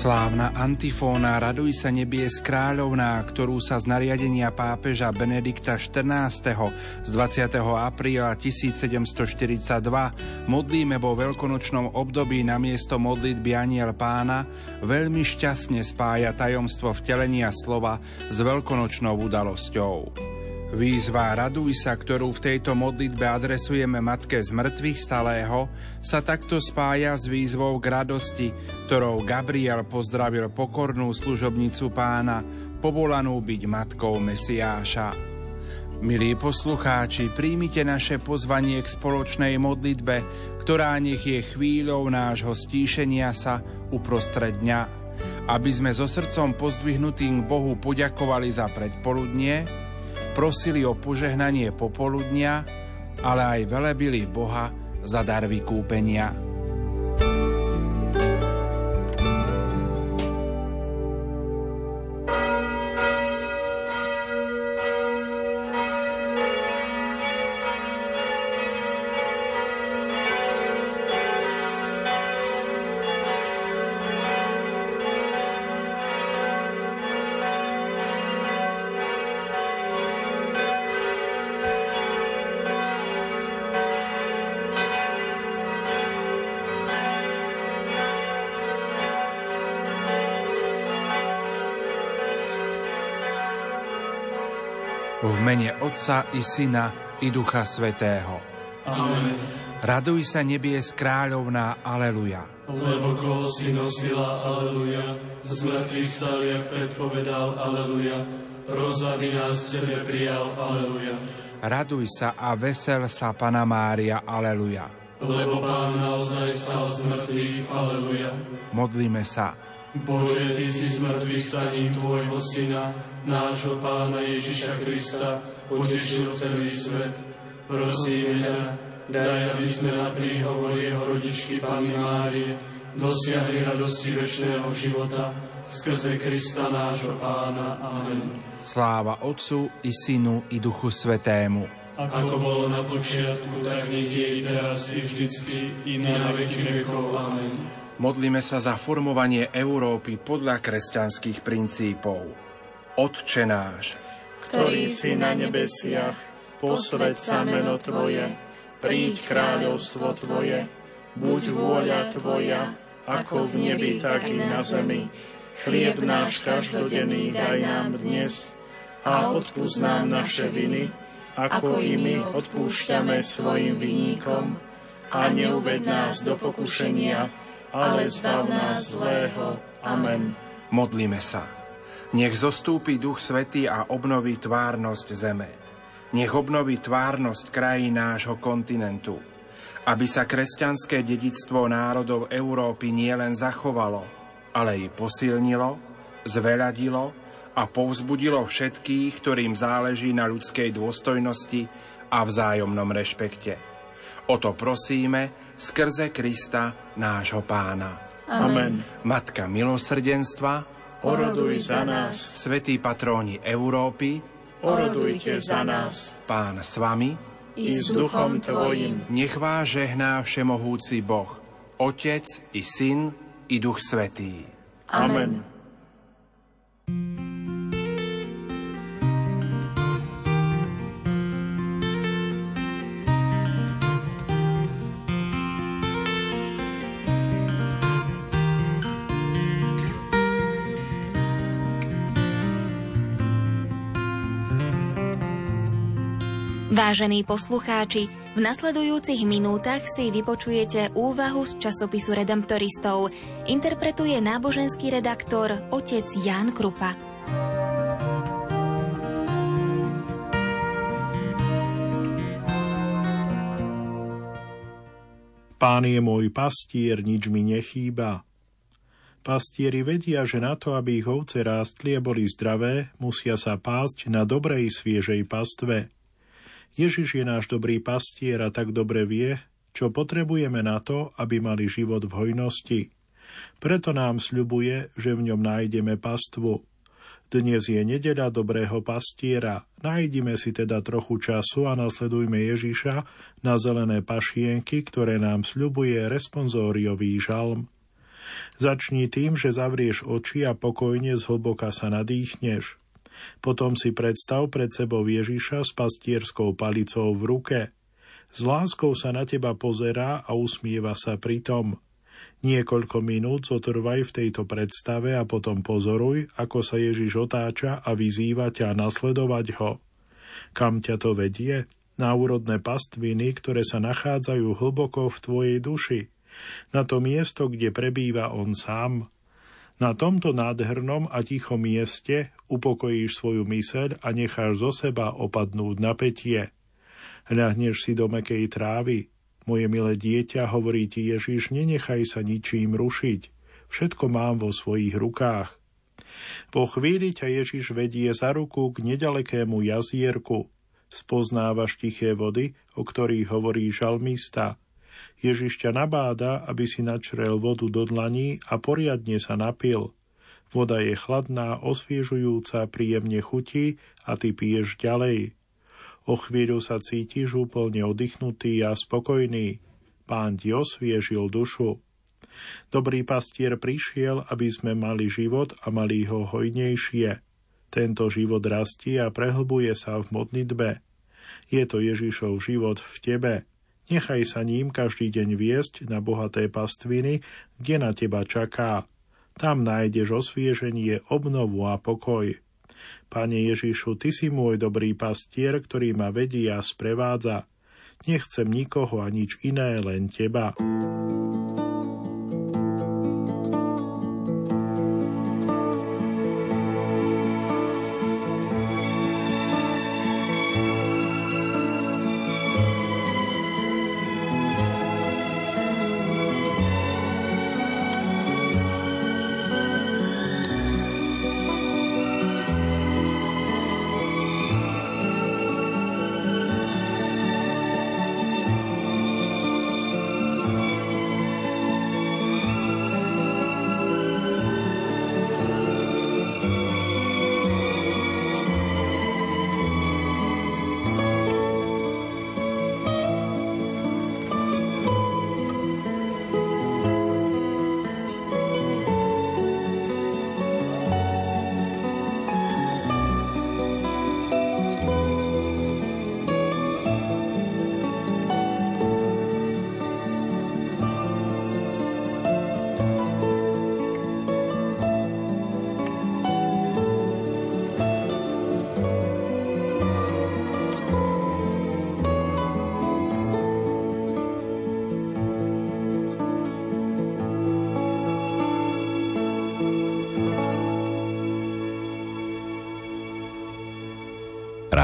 Slávna antifóna Raduj sa nebies kráľovná, ktorú sa z nariadenia pápeža Benedikta XIV. z 20. apríla 1742 modlíme vo veľkonočnom období na miesto modlitby Aniel pána, veľmi šťastne spája tajomstvo vtelenia slova s veľkonočnou udalosťou. Výzva Raduj sa, ktorú v tejto modlitbe adresujeme Matke z mŕtvych stalého, sa takto spája s výzvou k radosti, ktorou Gabriel pozdravil pokornú služobnicu pána, povolanú byť matkou Mesiáša. Milí poslucháči, príjmite naše pozvanie k spoločnej modlitbe, ktorá nech je chvíľou nášho stíšenia sa uprostred dňa, aby sme so srdcom pozdvihnutým Bohu poďakovali za predpoludnie, prosili o požehnanie popoludnia, ale aj velebili Boha za dar vykúpenia. V mene Otca i Syna i Ducha Svetého. Amen. Raduj sa nebies kráľovná, aleluja. Lebo koho si nosila, aleluja, z mŕtvych stal, jak predpovedal, aleluja, roza by nás tebe prijal, aleluja. Raduj sa a vesel sa, Pana Mária, aleluja. Lebo Pán naozaj stal z mŕtvych, aleluja. Modlíme sa. Bože, Ty si z mŕtvych staním Tvojho Syna, nášho Pána Ježiša Krista, potešil celý svet. Prosíme ťa, daj, aby sme na príhovor Jeho rodičky Pani Márie dosiahli radosti večného života skrze Krista nášho Pána. Amen. Sláva Otcu i Synu i Duchu Svetému. Ako bolo na počiatku, tak nech je i teraz i vždycky i na veky vekov. Amen. Modlíme sa za formovanie Európy podľa kresťanských princípov. Otče náš, ktorý si na nebesiach, posved sa meno Tvoje, príď kráľovstvo Tvoje, buď vôľa Tvoja, ako v nebi, tak i na zemi. Chlieb náš každodenný daj nám dnes a odpúsť nám naše viny, ako i my odpúšťame svojim vinníkom a neuved nás do pokušenia, ale zbav nás zlého. Amen. Modlíme sa. Nech zostúpi Duch Svetý a obnoví tvárnosť zeme. Nech obnoví tvárnosť krajín nášho kontinentu. Aby sa kresťanské dedictvo národov Európy nielen zachovalo, ale i posilnilo, zveľadilo a povzbudilo všetkých, ktorým záleží na ľudskej dôstojnosti a vzájomnom rešpekte. O to prosíme, skrze Krista, nášho pána. Amen. Matka milosrdenstva, oroduj za nás. Svetí patróni Európy, orodujte za nás. Pán s vami, i s duchom Tvojim. Nech vás žehná všemohúci Boh, Otec i Syn i Duch Svetý. Amen. Vážení poslucháči, v nasledujúcich minútach si vypočujete úvahu z časopisu Redemptoristov. Interpretuje náboženský redaktor otec Jan Krupa. Pán je môj pastier, nič mi nechýba. Pastieri vedia, že na to, aby ich ovce rástli a boli zdravé, musia sa pásť na dobrej sviežej pastve – Ježiš je náš dobrý pastier a tak dobre vie, čo potrebujeme na to, aby mali život v hojnosti. Preto nám sľubuje, že v ňom nájdeme pastvu. Dnes je nedeľa dobrého pastiera, nájdime si teda trochu času a nasledujme Ježiša na zelené pašienky, ktoré nám sľubuje responsóriový žalm. Začni tým, že zavrieš oči a pokojne zhlboka sa nadýchneš. Potom si predstav pred sebou Ježiša s pastierskou palicou v ruke. S láskou sa na teba pozerá a usmieva sa pritom. Niekoľko minút zotrvaj v tejto predstave a potom pozoruj, ako sa Ježiš otáča a vyzýva ťa nasledovať ho. Kam ťa to vedie? Na úrodné pastviny, ktoré sa nachádzajú hlboko v tvojej duši. Na to miesto, kde prebýva on sám. Na tomto nádhernom a tichom mieste upokojíš svoju myseľ a necháš zo seba opadnúť napätie. Ľahneš si do mekej trávy, moje milé dieťa, hovorí ti Ježiš, nenechaj sa ničím rušiť. Všetko mám vo svojich rukách. Po chvíli ťa Ježiš vedie za ruku k nedalekému jazierku. Spoznávaš tiché vody, o ktorých hovorí žalmista. Ježiš ťa nabáda, aby si načrel vodu do dlaní a poriadne sa napil. Voda je chladná, osviežujúca, príjemne chutí a ty piješ ďalej. O chvíľu sa cítiš úplne oddychnutý a spokojný. Pán ti osviežil dušu. Dobrý pastier prišiel, aby sme mali život a mali ho hojnejšie. Tento život rastie a prehlbuje sa v modlitbe. Je to Ježišov život v tebe. Nechaj sa ním každý deň viesť na bohaté pastviny, kde na teba čaká. Tam nájdeš osvieženie, obnovu a pokoj. Pane Ježišu, Ty si môj dobrý pastier, ktorý ma vedí a sprevádza. Nechcem nikoho a nič iné, len Teba.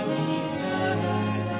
slávnych cest.